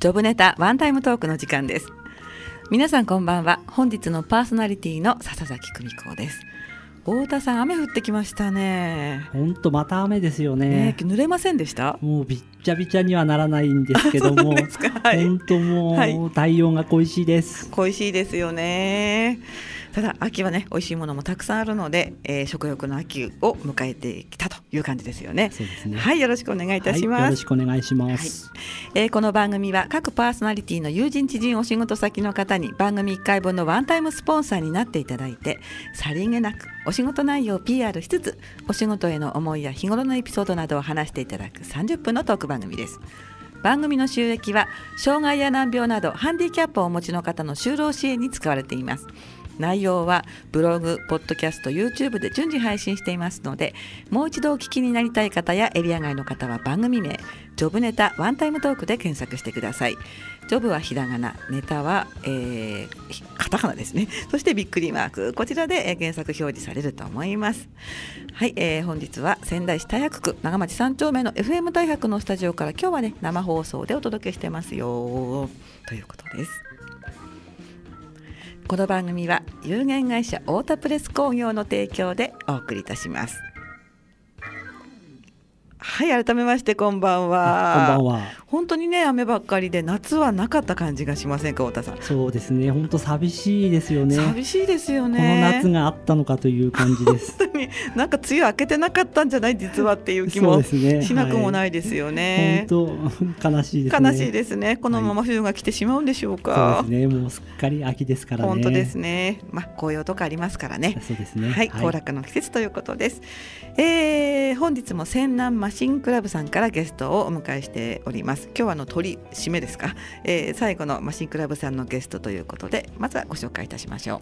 ジョブネタワンタイムトークの時間です。皆さんこんばんは。本日のパーソナリティの笹崎久美子です。太田さん雨降ってきましたね。本当また雨ですよね。ね濡れませんでした？もうびっちゃびちゃにはならないんですけども、はい、本当もう、はい、太陽が恋しいです。恋しいですよねただ秋はね美味しいものもたくさんあるので、えー、食欲の秋を迎えてきたという感じですよね。ね。はい、よろしくお願いいたします。はい、よろしくお願いします。はい、えー、この番組は各パーソナリティの友人知人お仕事先の方に番組1回分のワンタイムスポンサーになっていただいてさりげなくお仕事内容を PR しつつお仕事への思いや日頃のエピソードなどを話していただく30分のトーク番組です。番組の収益は障害や難病などハンディキャップをお持ちの方の就労支援に使われています。内容はブログ、ポッドキャスト、YouTube で順次配信していますのでもう一度お聞きになりたい方やエリア外の方は番組名ジョブネタワンタイムトークで検索してください。ジョブはひらがなネタは、えー、カタカナですね。そしてびっくりマーク。こちらで、え検索表示されると思います。はい、えー、本日は仙台市大白区長町3丁目の FM 大白のスタジオから今日はね生放送でお届けしてますよということです。この番組は有限会社太田プレス工業の提供でお送りいたします。はい改めましてこんばんは。こんばんは。本当にね雨ばっかりで夏はなかった感じがしませんか太田さん。そうですね。本当寂しいですよね。寂しいですよね。この夏があったのかという感じです。本当に。なんか梅雨明けてなかったんじゃない実はっていう気もしなくもないですよね、はい、本当悲しいですね。悲しいですね。このまま冬が来てしまうんでしょうか、はい、そうですね。もうすっかり秋ですから、ね、本当ですね。まあ紅葉とかありますからね。そうですね。はい。行楽の季節ということです、えー、本日も仙南マシンクラブさんからゲストをお迎えしております。今日はの鳥締めですか、えー、最後のマシンクラブさんのゲストということでまずはご紹介いたしましょう。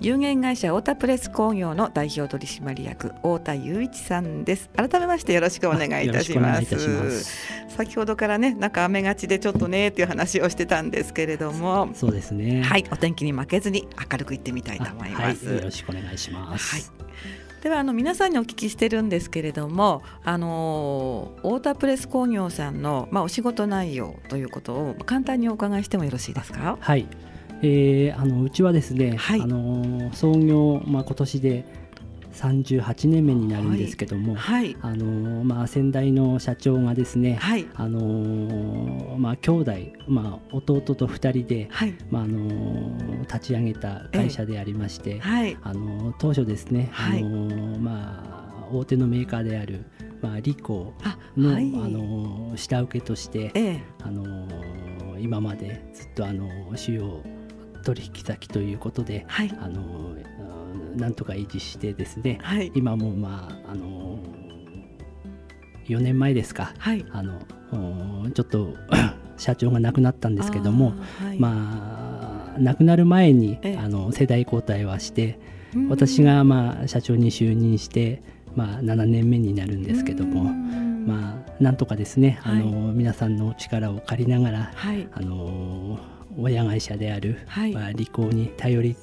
有限会社太田プレス工業の代表取締役太田雄一さんです。改めましてよろしくお願いいたします。先ほどからねなんか雨がちでちょっとねっていう話をしてたんですけれども。そうですね。はいお天気に負けずに明るくいってみたいと思います、はい、よろしくお願いします、はいではあの皆さんにお聞きしてるんですけれどもあの太田プレス工業さんの、まあ、お仕事内容ということを簡単にお伺いしてもよろしいですか？はいえー、あのうちはですね、はい、あの創業、まあ、今年で38年目になるんですけども、はい、あのまあ、先代の社長がですね、はい、あのまあ、兄弟、まあ、弟と2人で、はい、まあ、あの立ち上げた会社でありまして、あの当初ですね、あのまあ、大手のメーカーである、まあ、リコの,、あの下請けとして、ええ、あの今までずっとあの主要取引先ということで、はい、あのなんとか維持してですね、はい、今もまああの4年前ですか、はい、あのちょっと 社長が亡くなったんですけども、はい、まあ亡くなる前にあの世代交代はして私がまあ社長に就任してまあ7年目になるんですけどもまあなんとかですね、あの皆さんの力を借りながら、あの親会社である、まあ、利口に頼り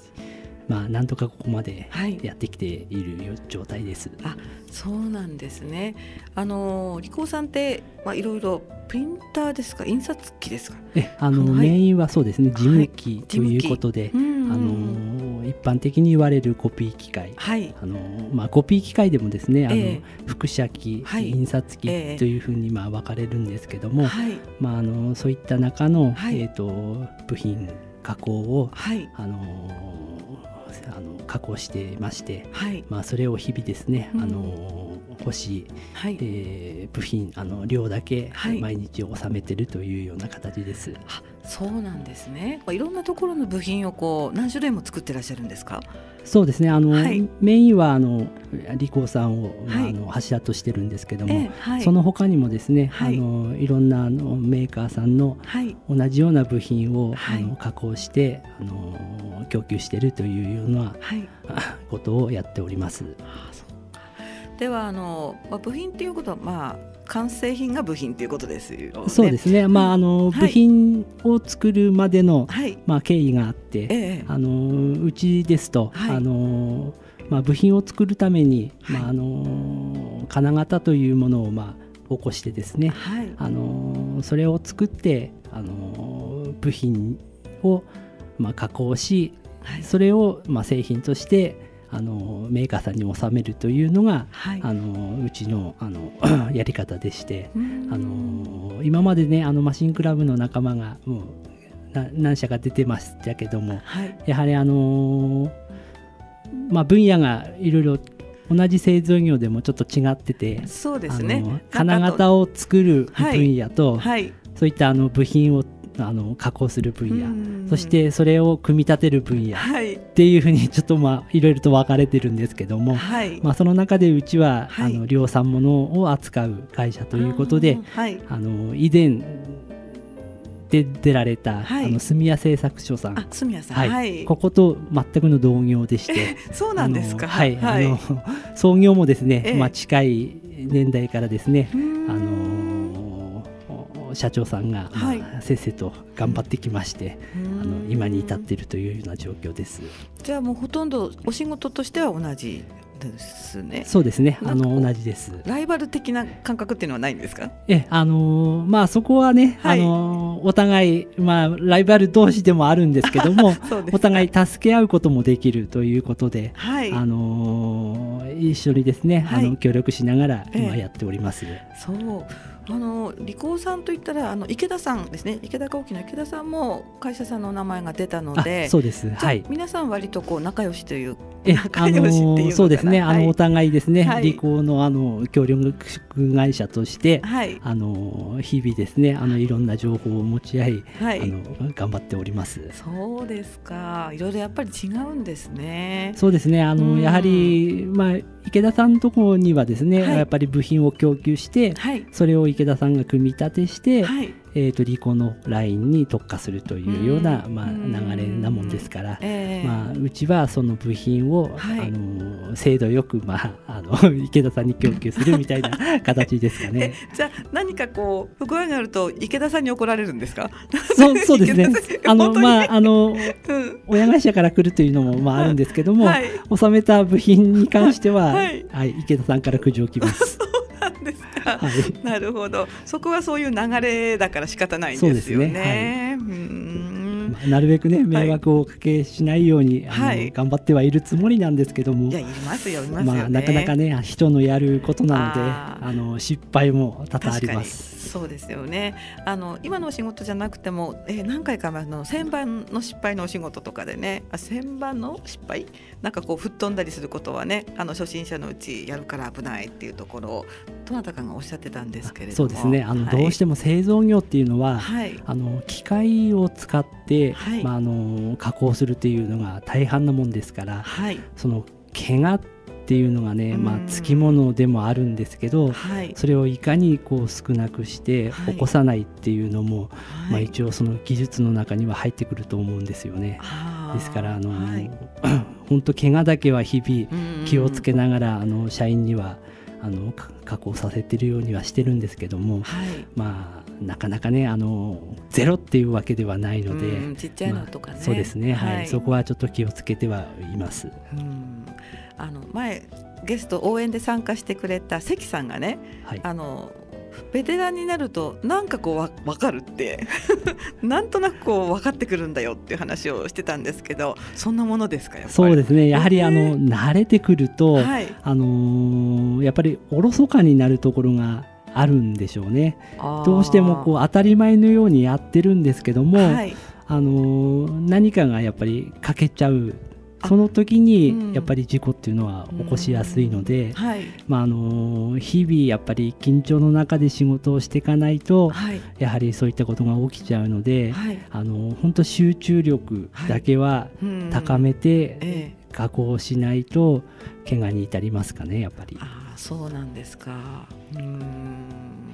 まあ、なんとかここまでやってきている状態です。はい、あそうなんですね。あのリコーさんって、まあ、いろいろプリンターですか？印刷機ですか？えあの、はい、メインはそうですね。事務機ということで、はい、あの一般的に言われるコピー機械、はい、あのまあ、コピー機械でもですねあの、えー、複写機、印刷機というふうにまあ分かれるんですけども、まあ、あのそういった中の、えーと、部品加工を、あのあの加工してまして、はい、まあ、それを日々ですね、うん、あの欲しい、はい、えー、部品あの量だけ毎日納めてるというような形です。はい、そうなんですね。いろんなところの部品をこう何種類も作ってらっしゃるんですか？そうですね。あの、はい、メインはあのリコーさんを、はい、あの柱としてるんですけども、えはい、その他にもですね、はい、あのいろんなあのメーカーさんの同じような部品を、あの加工してあの供給しているというような、ことをやっております。ではあの、まあ、部品っていうことはまあ完成品が部品ということですよ、ね、そうですね。まああの、部品を作るまでの、はい、まあ経緯があって、ええ、あのうちですと、はい、あのまあ部品を作るために、まああの金型というものをまあ起こしてですね、はい、あのそれを作ってあの部品をまあ加工し、それをまあ製品としてあのメーカーさんに納めるというのが、はい、あのうちのあの やり方でしてあの今までねあのマシンクラブの仲間がもう何社か出てましたけども、はい、やはりあのまあ、分野がいろいろ同じ製造業でもちょっと違っててそうですね。金型を作る分野と、はい、そういったあの部品をあの加工する分野。そしてそれを組み立てる分野。っていうふうにちょっとまあいろいろと分かれてるんですけども、はい、まあ、その中でうちは、はい、あの量産物を扱う会社ということで、はい、あの以前で出られた、はい、あの住谷製作所さん。住谷さん、はい、はい、ここと全くの同業でして。そうなんですか。はい、あの 創業もですね、ええ、まあ、近い年代からですねあの社長さんが、はい、まあ、せっせと頑張ってきまして、あの今に至っているというような状況です。じゃあもうほとんどお仕事としては同じですね。そうですね。あの同じです。ライバル的な感覚っていうのはないんですか？え、あのー、まあそこはね、はい、あのー、お互いまあライバル同士でもあるんですけども、お互い助け合うこともできるということで、はい、あのー、一緒にですね、はい、あの協力しながら今やっております。えそう。あの理工さんといったらあの池田さんですね。池田工機の池田さんも会社さんの名前が出たのでそうです。はい。皆さん割とこう仲良しという仲良しっていうそうですね、はい、あのお互いですね、はい、理工のあの協力会社として、はい、あの日々ですねあのいろんな情報を持ち合い、はい、あの頑張っております。そうですか。いろいろやっぱり違うんですね。そうですね。あの、うん、やはりまあ池田さんのところにはですね、やっぱり部品を供給して、それを池田さんが組み立てして、えーと、リコのラインに特化するというような、まあ、流れなもんですから、えー、まあ、うちはその部品を、はい、あの精度よく、まあ、あの 池田さんに供給するみたいな形ですかね。じゃあ何かこう不具合があると池田さんに怒られるんですか？そうそうですね。あのまああの、うん、親会社から来るというのもまああるんですけども、はい、収めた部品に関しては、はい、はい、池田さんから苦情きます。なんですか、はい、なるほど。そこはそういう流れだから仕方ないんですよね。ね。はい、うんなるべくね迷惑をおかけしないように、はい、頑張ってはいるつもりなんですけども、いやいますよいますよ、ね、まあなかなかね人のやることなのであの失敗も多々あります。そうですよね。あの今のお仕事じゃなくても、えー、何回か前の旋盤の失敗のお仕事とかでねあ旋盤の失敗？なんかこう吹っ飛んだりすることはねあの初心者のうちやるから危ないっていうところをどなたかがおっしゃってたんですけれども。そうですね。あの、はい、どうしても製造業っていうのは、はい、あの機械を使って、はい、まあ、あの加工するっていうのが大半なもんですから、その怪我っていうのがね、まあ、つきものでもあるんですけど、はい、それをいかにこう少なくして起こさないっていうのも、はい、まあ、一応その技術の中には入ってくると思うんですよね。ですからあの、はい、本当怪我だけは日々気をつけながらあの社員にはあの加工させてるようにはしてるんですけども、まあなかなかねあのゼロっていうわけではないので、ちっちゃいのとかね、まあ、そうですね、はい、そこはちょっと気をつけてはいます。うん。あの前ゲスト応援で参加してくれた関さんがね、はい、あのベテランになるとなんかこうわ分かるって。なんとなくこう分かってくるんだよっていう話をしてたんですけどそんなものですかそうですね。やはりあの慣れてくると、はい、あのー、やっぱりおろそかになるところがあるんでしょうね。どうしてもこう当たり前のようにやってるんですけども、はい、あのー、何かがやっぱり欠けちゃうその時にやっぱり事故っていうのは起こしやすいので、はい、まあ、あの日々やっぱり緊張の中で仕事をしていかないと、はい、やはりそういったことが起きちゃうので、はい、あの本当集中力だけは高めて加工しないと怪我に至りますかねやっぱり。あそうなんですか。うん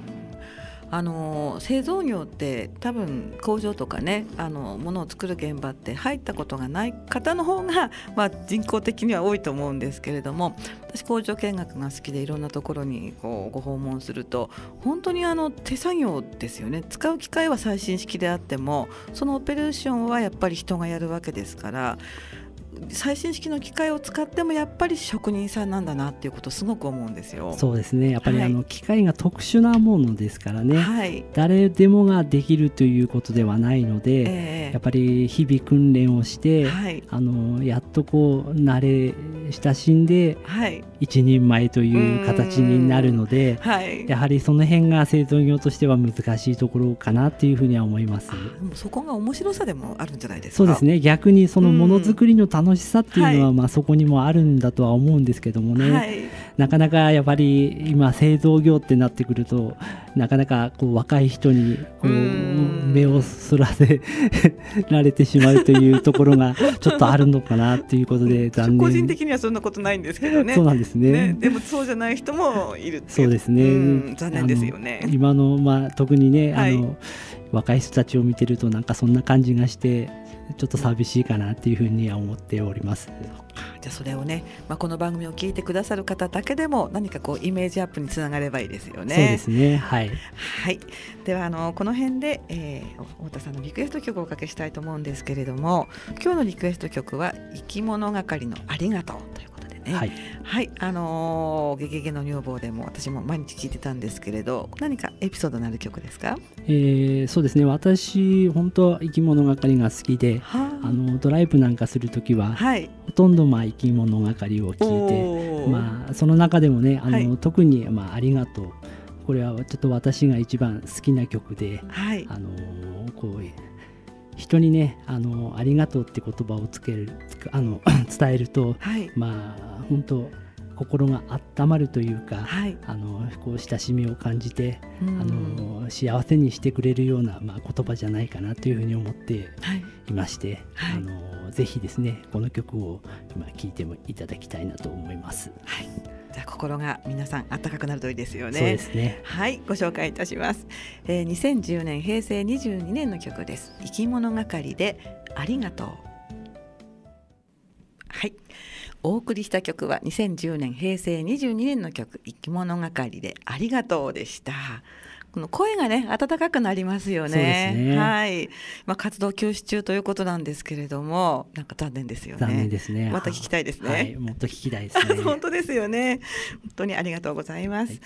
あの製造業って多分工場とかねあの物を作る現場って入ったことがない方の方が、まあ、人口的には多いと思うんですけれども私工場見学が好きでいろんなところにこうご訪問すると本当にあの手作業ですよね。使う機械は最新式であってもそのオペレーションはやっぱり人がやるわけですから最新式の機械を使ってもやっぱり職人さんなんだなっていうことすごく思うんですよ。そうですね。やっぱり、あの機械が特殊なものですからね、はい、誰でもができるということではないので、えー、やっぱり日々訓練をして、はい、あのやっとこう慣れ親しんで、はい、一人前という形になるので、はい、やはりその辺が製造業としては難しいところかなというふうには思います。そこが面白さでもあるんじゃないですか？そうですね。逆にそのものづくりの楽楽しさっていうのは、まあそこにもあるんだとは思うんですけどもね、はい、なかなかやっぱり今製造業ってなってくるとなかなかこう若い人にこう目をそらせ られてしまうというところがちょっとあるのかなということで 残念。個人的にはそんなことないんですけどね。そうなんですね、ね、でもそうじゃない人もいるそうですね。残念ですよね。今のまあ特にねあの、はい、若い人たちを見てるとなんかそんな感じがしてちょっと寂しいかなっていうふうには思っております。じゃあそれをね、まあ、この番組を聞いてくださる方だけでも何かこうイメージアップにつながればいいですよね。そうですね。はい、はい、ではあのこの辺で、えー、太田さんのリクエスト曲をおかけしたいと思うんですけれども今日のリクエスト曲は「生き物係のありがとう」ということでね。はい、はい、あのー、ゲゲゲの女房でも私も毎日聞いてたんですけれど何かエピソードのある曲ですか、えー、そうですね。私本当生き物係が好きで、はあ、あのドライブなんかする時は、はい、ほとんどまあ生き物係を聞いて、まあ、その中でもねあの、はい、特に、まあ、ありがとう。これはちょっと私が一番好きな曲で、はい、あのこう人にねあのありがとうって言葉をつけるあの 伝えると、はい、まあ本当心が温まるというか、はい、あのこう親しみを感じて、あの幸せにしてくれるような、まあ、言葉じゃないかなというふうに思っていまして、はい、あのぜひですねこの曲を今聴いてもいただきたいなと思います。はいじゃ心が皆さん暖かくなるといいですよね。そうですね。はい、ご紹介いたします。えー、2010年平成22年の曲です。生き物係でありがとう。はい。お送りした曲は2010年平成22年の曲生き物係でありがとうでした。この声がね温かくなりますよね。ねはい。まあ活動休止中ということなんですけれども、なんか残念ですよね。残念ですね。また聞きたいですね。はい、もっと聞きたいですね。本当ですよね。本当にありがとうございます。はい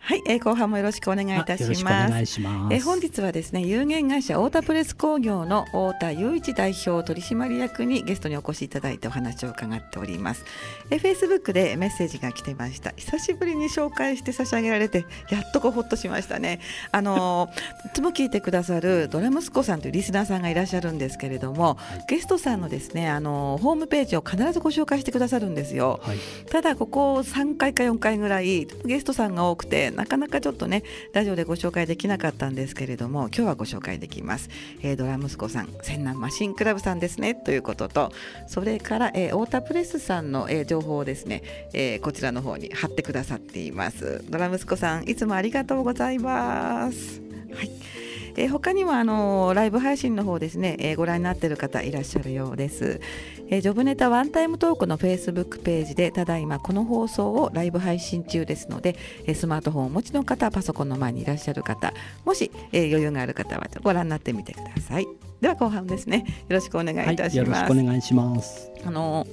はい、えー、後半もよろしくお願いいたします。ます。えー、本日はですね、有限会社太田プレス工業の太田雄一代表取締役にゲストにお越しいただいてお話を伺っております。えー、Facebook でメッセージが来てました。久しぶりに紹介して差し上げられて、やっとこうほっとしましたね。あのいつ も聞いてくださるドラムスコさんというリスナーさんがいらっしゃるんですけれども、ゲストさんのですね、あのホームページを必ずご紹介してくださるんですよ。はい、ただここ3回か4回ぐらいゲストさんが多くて、なかなかちょっとねラジオでご紹介できなかったんですけれども今日はご紹介できます、えー、ドラ息子さん千南マシンクラブさんですね。ということとそれから、えー、太田プレスさんの、えー、情報をですね、えー、こちらの方に貼ってくださっています。ドラ息子さんいつもありがとうございます。はい。えー、他にもあのライブ配信の方ですね、えー、ご覧になっている方いらっしゃるようです、えー、ジョブネタワンタイムトークのフェイスブックページでただいまこの放送をライブ配信中ですので、えー、スマートフォンをお持ちの方パソコンの前にいらっしゃる方もし、えー、余裕がある方はご覧になってみてください。では後半ですね。よろしくお願いいたします、はい、よろしくお願いします。あの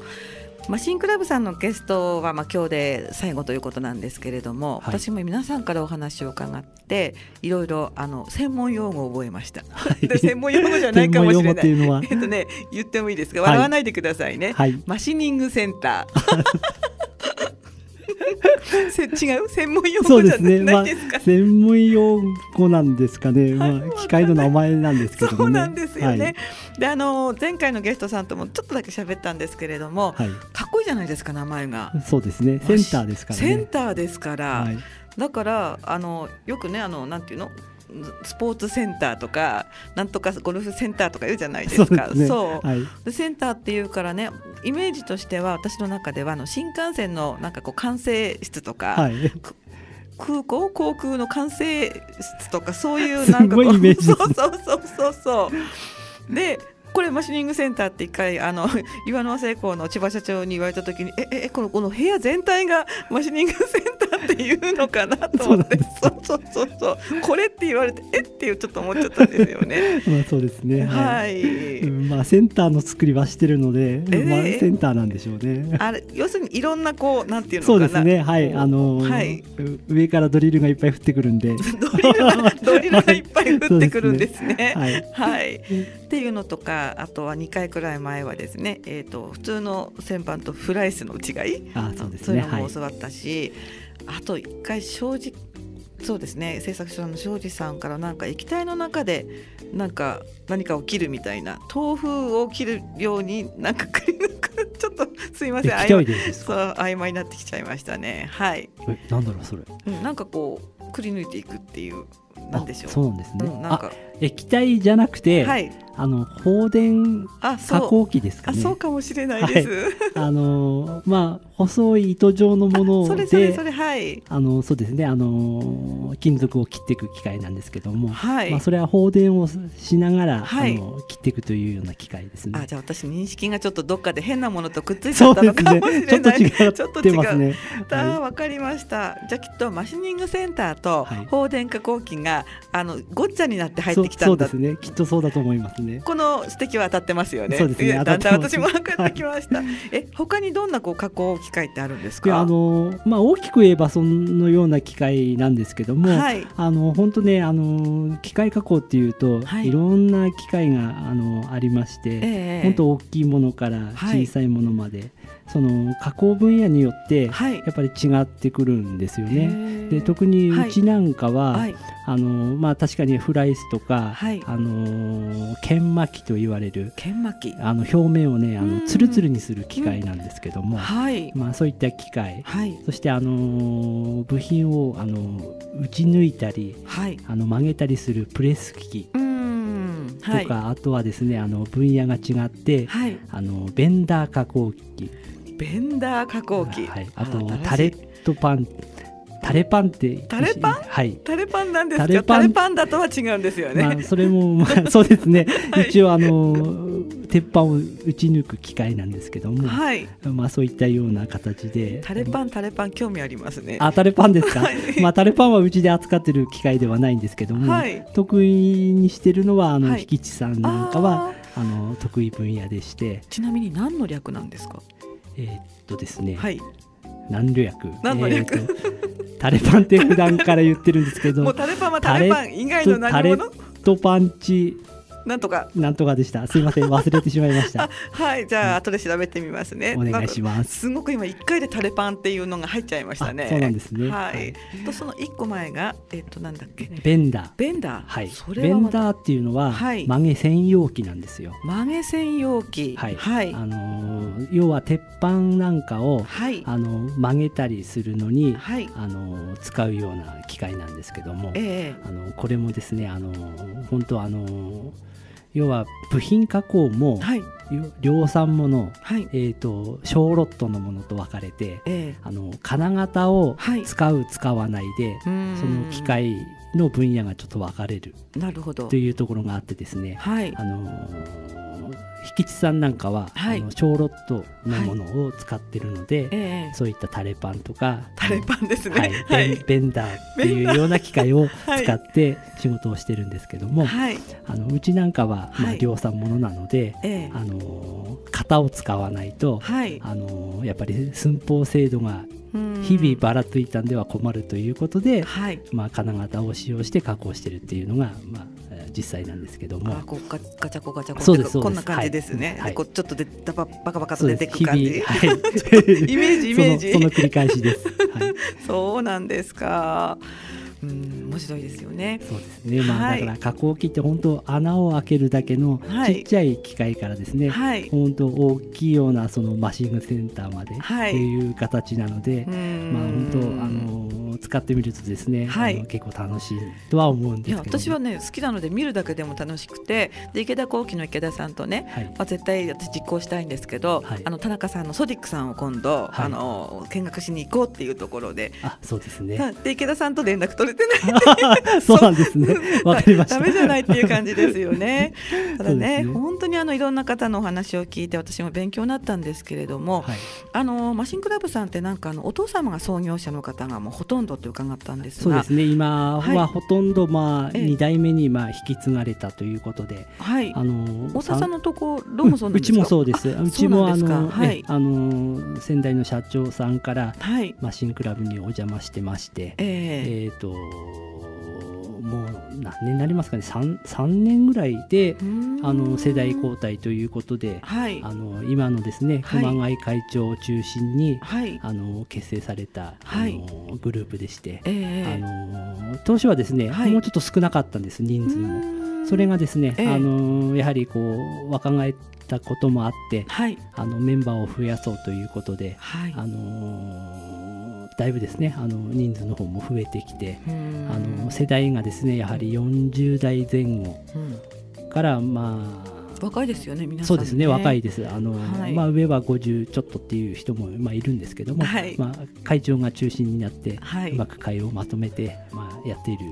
マシンクラブさんのゲストはまあ今日で最後ということなんですけれども、はい、私も皆さんからお話を伺っていろいろあの専門用語を覚えました。はい、専門用語じゃないかもしれない。えっとね言ってもいいですか。笑わないでくださいね。はい、マシニングセンター。違う？専門用語じゃない？ですか、ね。まあ、専門用語なんですかね、まあ、機械の名前なんですけど、ね、そうなんですよね、はい、であの前回のゲストさんともちょっとだけ喋ったんですけれども、はい、かっこいいじゃないですか名前が。そうですね。センターですから、ね、センターですから、はい、だからあのよくねあのなんていうの？スポーツセンターとかなんとかゴルフセンターとか言うじゃないですか。そう、センターっていうからねイメージとしては私の中ではあの新幹線のなんかこう管制室とか、はい、空港？航空の管制室とかそういうなんかこうそう そうそうそうそう。でこれマシニングセンターって一回あの 岩沼製鋼の千葉社長に言われた時にええこのこの部屋全体が マシニングセンターっていうのかなと思って そうそうそうそうこれって言われてえ？っていうちょっと思っちゃったんですよね。まあそうですね。はい。うん、まあセンターの作りはしてるので、え？まあセンターなんでしょうね。あれ要するにいろんなこうなんていうのそうですね。はいあのー、はい、上からドリルがいっぱい降ってくるんで。ドリルがドリルがいっぱい降ってくるんですね。はい。はい。っていうのとかあとは2回くらい前はですね、えーと、普通の旋盤とフライスの違いあそうです、ね、そういうのも教わったし、はい、あと1回正直そうですね製作所の庄司さんからなんか液体の中でなんか何かを切るみたいな豆腐を切るようになんかくり抜く ちょっとすいませんそう曖昧になってきちゃいましたね。はい。えなんだろうそれ、うん、なんかこうくり抜いていくっていうなんでしょう。そうなんですね、うん、なんか液体じゃなくて、はい、あの放電加工機ですかね。そうかもしれないです、はい、あのまあ細い糸状のものでそれそれはい。あのそうですね。あの金属を切っていく機械なんですけども、はい。まあ、それは放電をしながら、はい、あの切っていくというような機械ですね。あじゃあ私認識がちょっとどっかで変なものとくっついちゃったのかもしれない、ね、ちょっと違ってますねあわかりました。じゃあきっとマシニングセンターと放電加工機が、あのごっちゃになって入ってきたんだそうですね。きっとそうだと思いますね。この指摘は当たってますよね。そうですね。だんだん私も分かってきました。え他にどんなこう加工機械ってあるんですか？あのまあ大きく言えばそのような機械なんですけども、はい、あの本当ねあの機械加工っていうと、はい、いろんな機械があのありまして、えー、本当大きいものから小さいものまで、はい、その加工分野によってやっぱり違ってくるんですよね。で特にうちなんかは、あのまあ、確かにフライスとか、はい、あの研磨機と言われる研磨機。あの表面をねあのつるつるにする機械なんですけども、はい、まあ、そういった機械、はい、そしてあの部品をあの打ち抜いたり、はい、あの曲げたりするプレス機とか、あとはですねあの分野が違って、あのベンダー加工機ベンダー加工機、はい、あとタレットパン。タレパンってタレパン？はい。タレパンなんですか？タレパン？パンだとは違うんですよね、まあ、それも、まあ、そうですね、はい、一応あの鉄板を打ち抜く機械なんですけども、はい、まあそういったような形で。タレパンタレパン興味ありますね。あタレパンですか、はい、まあタレパンはうちで扱ってる機械ではないんですけども、はい、得意にしてるのはあの、はい、引地さんなんかはあの得意分野でして。ちなみに何の略なんですか？えー、っとですね、はい、何略何の略、えー、タレパンって普段から言ってるんですけどもうタレパンはタレパン以外の何物タレとパンチなんとか。なんとかでした。すみません、忘れてしまいました。はい、じゃあ、後で調べてみますね。お願いします。すごく今一回でタレパンっていうのが入っちゃいましたね。そうなんですね。はい。と、その一個前が、えっと、なんだっけ。ベンダー。ベンダー。はい。ベンダーっていうのは、曲げ専用機なんですよ。曲げ専用機。はい。はい。あの、要は鉄板なんかを、はい。あの、曲げたりするのに、はい。あの、使うような機械なんですけども。ええ。あの、これもですね、あの、本当あの。要は部品加工も、はい、量産もの、はい、えーと、小ロットのものと分かれて、えー、あの金型を使う、はい、使わないでその機械の分野がちょっと分かれるなるほど。というところがあってですね、はい、あのー引地さんなんかは、はい、あの小ロットのものを使ってるので、はいえ。そういったタレパンとかタレパンですね、はい、ベンダーっていうような機械を使って仕事をしてるんですけども、はい、あのうちなんかは、まあ、量産ものなので、えあの型を使わないと、あのやっぱり寸法精度が日々ばらついたんでは困るということで、はい、まあ、金型を使用して加工してるっていうのが、まあ、実際なんですけども。あこうガガチャコガチャコそうですこんな感じですね。はい、こうちょっとでバババカバカと出てく感じ。はい、イメージイメージその繰り返しです。はい、そうなんですか。うん、面白いですよね。そうですね。まあ、はい、だから加工機って本当穴を開けるだけのちっちゃい機械からですね、はい、本当大きいようなそのマシングセンターまでっていう形なので、はい、まあ本当あの使ってみるとですね、はい、結構楽しいとは思うんですけど。私はね好きなので見るだけでも楽しくてで池田幸喜の池田さんとね、はい、まあ、絶対私実行したいんですけど、はい、あの田中さんのソディックさんを今度、あの見学しに行こうっていうところで。あそうですね。で池田さんと連絡取れてない。そうなんですね。わかりました。ダメじゃないっていう感じですよね。ただね、ね、本当にあのいろんな方のお話を聞いて私も勉強になったんですけれども、あのマシンクラブさんってなんかあのお父様が創業者の方がもうほとんどと伺ったんですそうですね。今はほとんどまあ2代目にまあ引き継がれたということで、はい、あの大田さんのところもそううちもそうです。うちもあの、はい、あの先代の社長さんから、はい、マシンクラブにお邪魔してまして、えー、えーともう何年になりますかね。3, 3年ぐらいであの世代交代ということで、はい、あの今のですね熊谷会長を中心に、はい、あの結成された、はい、あのグループでして、えー、あの当初はですね、もうちょっと少なかったんです人数も。それがですね、えー、あのやはりこう若返たこともあって、あのメンバーを増やそうということで、あのだいぶですねあの人数の方も増えてきてあの世代がですねやはり40代前後から、まあ若いですよね、皆さん、ね、そうですね、若いです。あの、はい、まあ、上は50ちょっとっていう人も、まあ、いるんですけども。はい、まあ、会長が中心になって、はい、うまく会をまとめて、まあ、やっている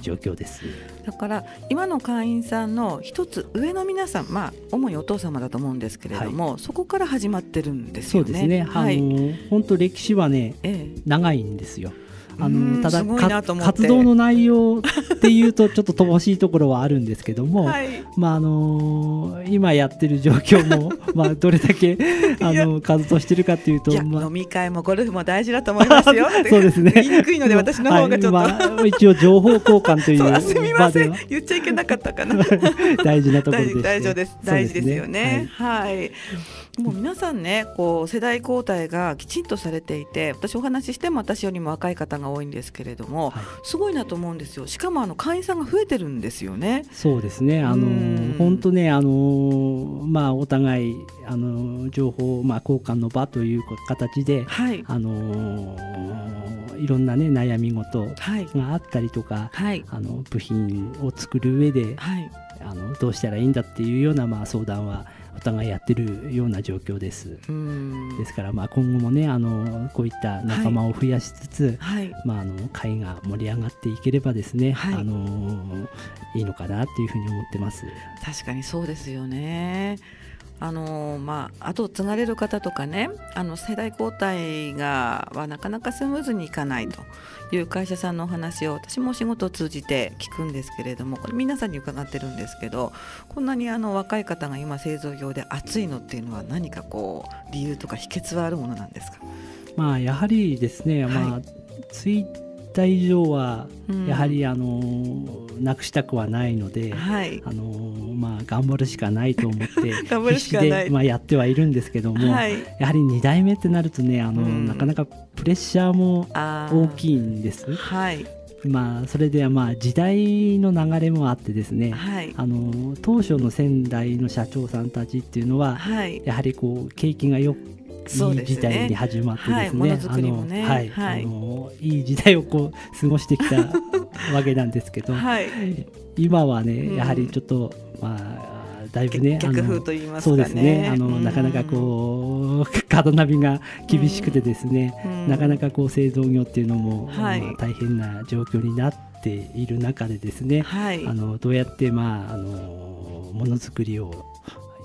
状況です。だから、今の会員さんの一つ上の皆さん、まあ、主にお父様だと思うんですけれども、そこから始まってるんですよね。そうですね。あの、本当歴史はね、ええ、長いんですよ。あのただ活動の内容っていうとちょっと乏しいところはあるんですけども、はい、まああの今やってる状況も まあどれだけあの活動してるかっていうと、まあ、飲み会もゴルフも大事だと思いますよ。そうですね。言いにくいので私の方がちょっと、はい。まあ、一応情報交換という すみません。言っちゃいけなかったかな。大事なところです、大丈夫です。大事ですよね、はい、はいもう皆さんねこう世代交代がきちんとされていて私お話ししても私よりも若い方が多いんですけれども、はい、すごいなと思うんですよ。しかもあの会員さんが増えてるんですよね。そうですね。あの本当ねあのまあお互いあの情報まあ交換の場という形で、はい、あのいろんなね悩み事があったりとか、はい、あの部品を作る上で、はい、あのどうしたらいいんだっていうようなまあ相談はお互いやってるような状況です。ですからまあ今後もねあのこういった仲間を増やしつつ、はい、まああの会が盛り上がっていければですね、はい、あのいいのかなっていうふうに思ってます。確かにそうですよね。あのまあ後を継がれる方とかねあの世代交代がはなかなかスムーズにいかないという会社さんのお話を私もお仕事を通じて聞くんですけれどもこれ皆さんに伺ってるんですけどこんなにあの若い方が今製造業で熱いのっていうのは何かこう理由とか秘訣はあるものなんですか？まあやはりですね、はい、まあツイた以上はやはりあの、なくしたくはないので、はい、あのまあ、頑張るしかないと思って 必死で、まあ、やってはいるんですけども、はい、やはり2代目ってなるとねあの、うん、なかなかプレッシャーも大きいんです。はい。まあ、それではまあ時代の流れもあってですね、はい、あの当初の仙台の社長さんたちっていうのは、はい、やはりこう景気がよいい時代に始まってですね、あのはい、あのいい時代をこう過ごしてきたわけなんですけど、はい、今はねやはりちょっと、まあだいぶね、逆風と言います、ね、そうですね。あの、なかなかこうカードナビが厳しくてですね、なかなかこう製造業っていうのも、はい、まあ大変な状況になっている中でですね、はい、あのどうやってまああのものづくりを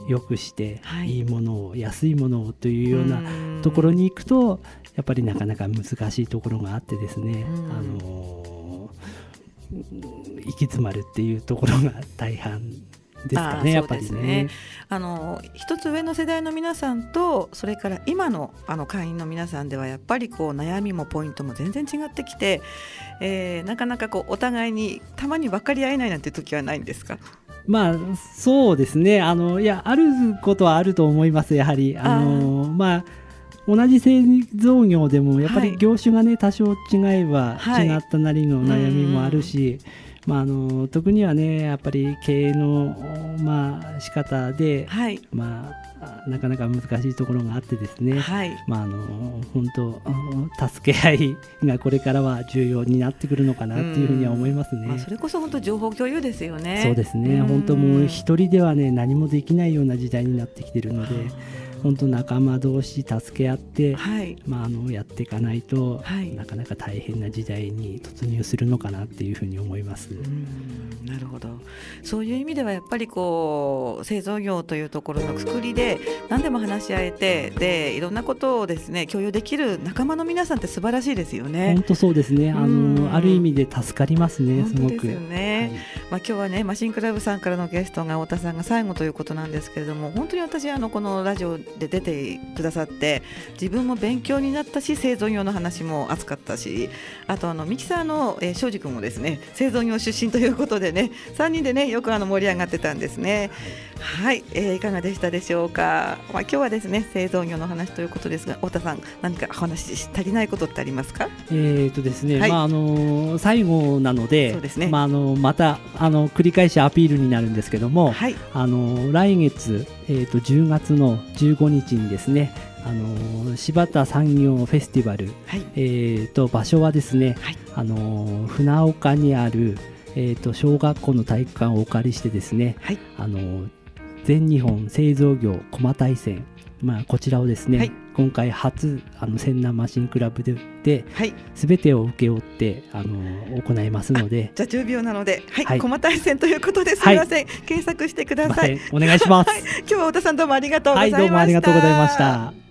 良くして、はい、いいものを安いものをというようなところに行くとやっぱりなかなか難しいところがあってですね、あの行き詰まるっていうところが大半ですかね、やっぱりね。あの一つ上の世代の皆さんとそれから今のあの会員の皆さんではやっぱりこう悩みもポイントも全然違ってきて、えー、なかなかこうお互いにたまに分かり合えないなんて時はないんですか？まあそうですね。あのいやあることはあると思いますやはり。あのまあ同じ製造業でもやっぱり業種がね、多少違えば違ったなりの悩みもあるし、まあ、あの特にはねやっぱり経営の、まあ、仕方で、はい、まあなかなか難しいところがあってですね、はい、まああの本当助け合いがこれからは重要になってくるのかなっていうふうには思いますね。まあ、それこそ本当情報共有ですよね。そうですね。本当もう一人ではね何もできないような時代になってきているので。本当仲間同士助け合って、はい、まあ、あのやっていかないと、はい、なかなか大変な時代に突入するのかなっていうふうに思います。なるほどそういう意味ではやっぱりこう製造業というところのくくりで何でも話し合えてでいろんなことをですね共有できる仲間の皆さんって素晴らしいですよね。本当そうですね。あのある意味で助かりますね。すごく。ですよね。はい、まあ今日はねマシンクラブさんからのゲストが太田さんが最後ということなんですけれども本当に私あのこのラジオで出てくださって自分も勉強になったし製造業の話も熱かったしあとあのミキサーの、えー、庄司君もですね製造業出身ということでね3人でねよくあの盛り上がってたんですね。はい、えー、いかがでしたでしょうか、まあ、今日はですね製造業の話ということですが太田さん何か話し足りないことってありますか？えーとですね、はい、まああの最後なのでそうですね、まああのまたあの繰り返しアピールになるんですけども、はい、あの来月えーと、10月の15日にですねあの柴田産業フェスティバル、はい、えーと、場所はですね、はい、あの船岡にある、えーと、小学校の体育館をお借りしてですね、はい、あの全日本製造業駒大戦まあ、こちらをですね、はい、今回初あの千南マシンクラブでで、はい、全てを請け負ってあの行いますので。じゃあ10秒なので、はい。はい、駒大戦ということですみません、検索してください。お願いします、今日は太田さんどうもありがとうございました、はい、どうもありがとうございました